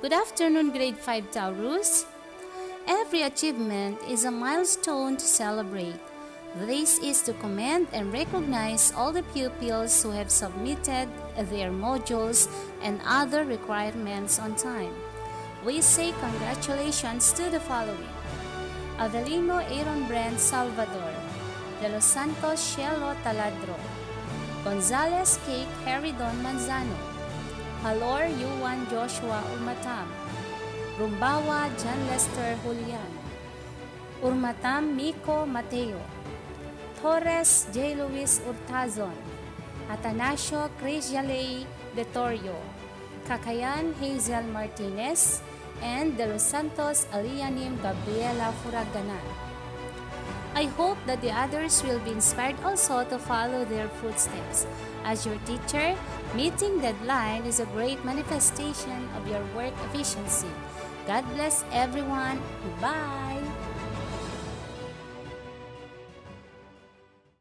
Good afternoon, grade 5 Taurus. Every achievement is a milestone to celebrate. This is to commend and recognize all the pupils who have submitted their modules and other requirements on time. We say congratulations to the following. Avelino Aaron Brand Salvador, De Los Santos Cielo Taladro, Gonzalez Cake Don Manzano, Halor Yuan Joshua Urmatam, Rumbawa John Lester Julian, Urmatam Miko Mateo, Torres J. Luis Urtazon, Atanasio Chris Jalei De Torio, Kakayan Hazel Martinez, and De Los Santos Alianim Gabriela Furaganan. I hope that the others will be inspired also to follow their footsteps. As your teacher, meeting deadline is a great manifestation of your work efficiency. God bless everyone. Bye.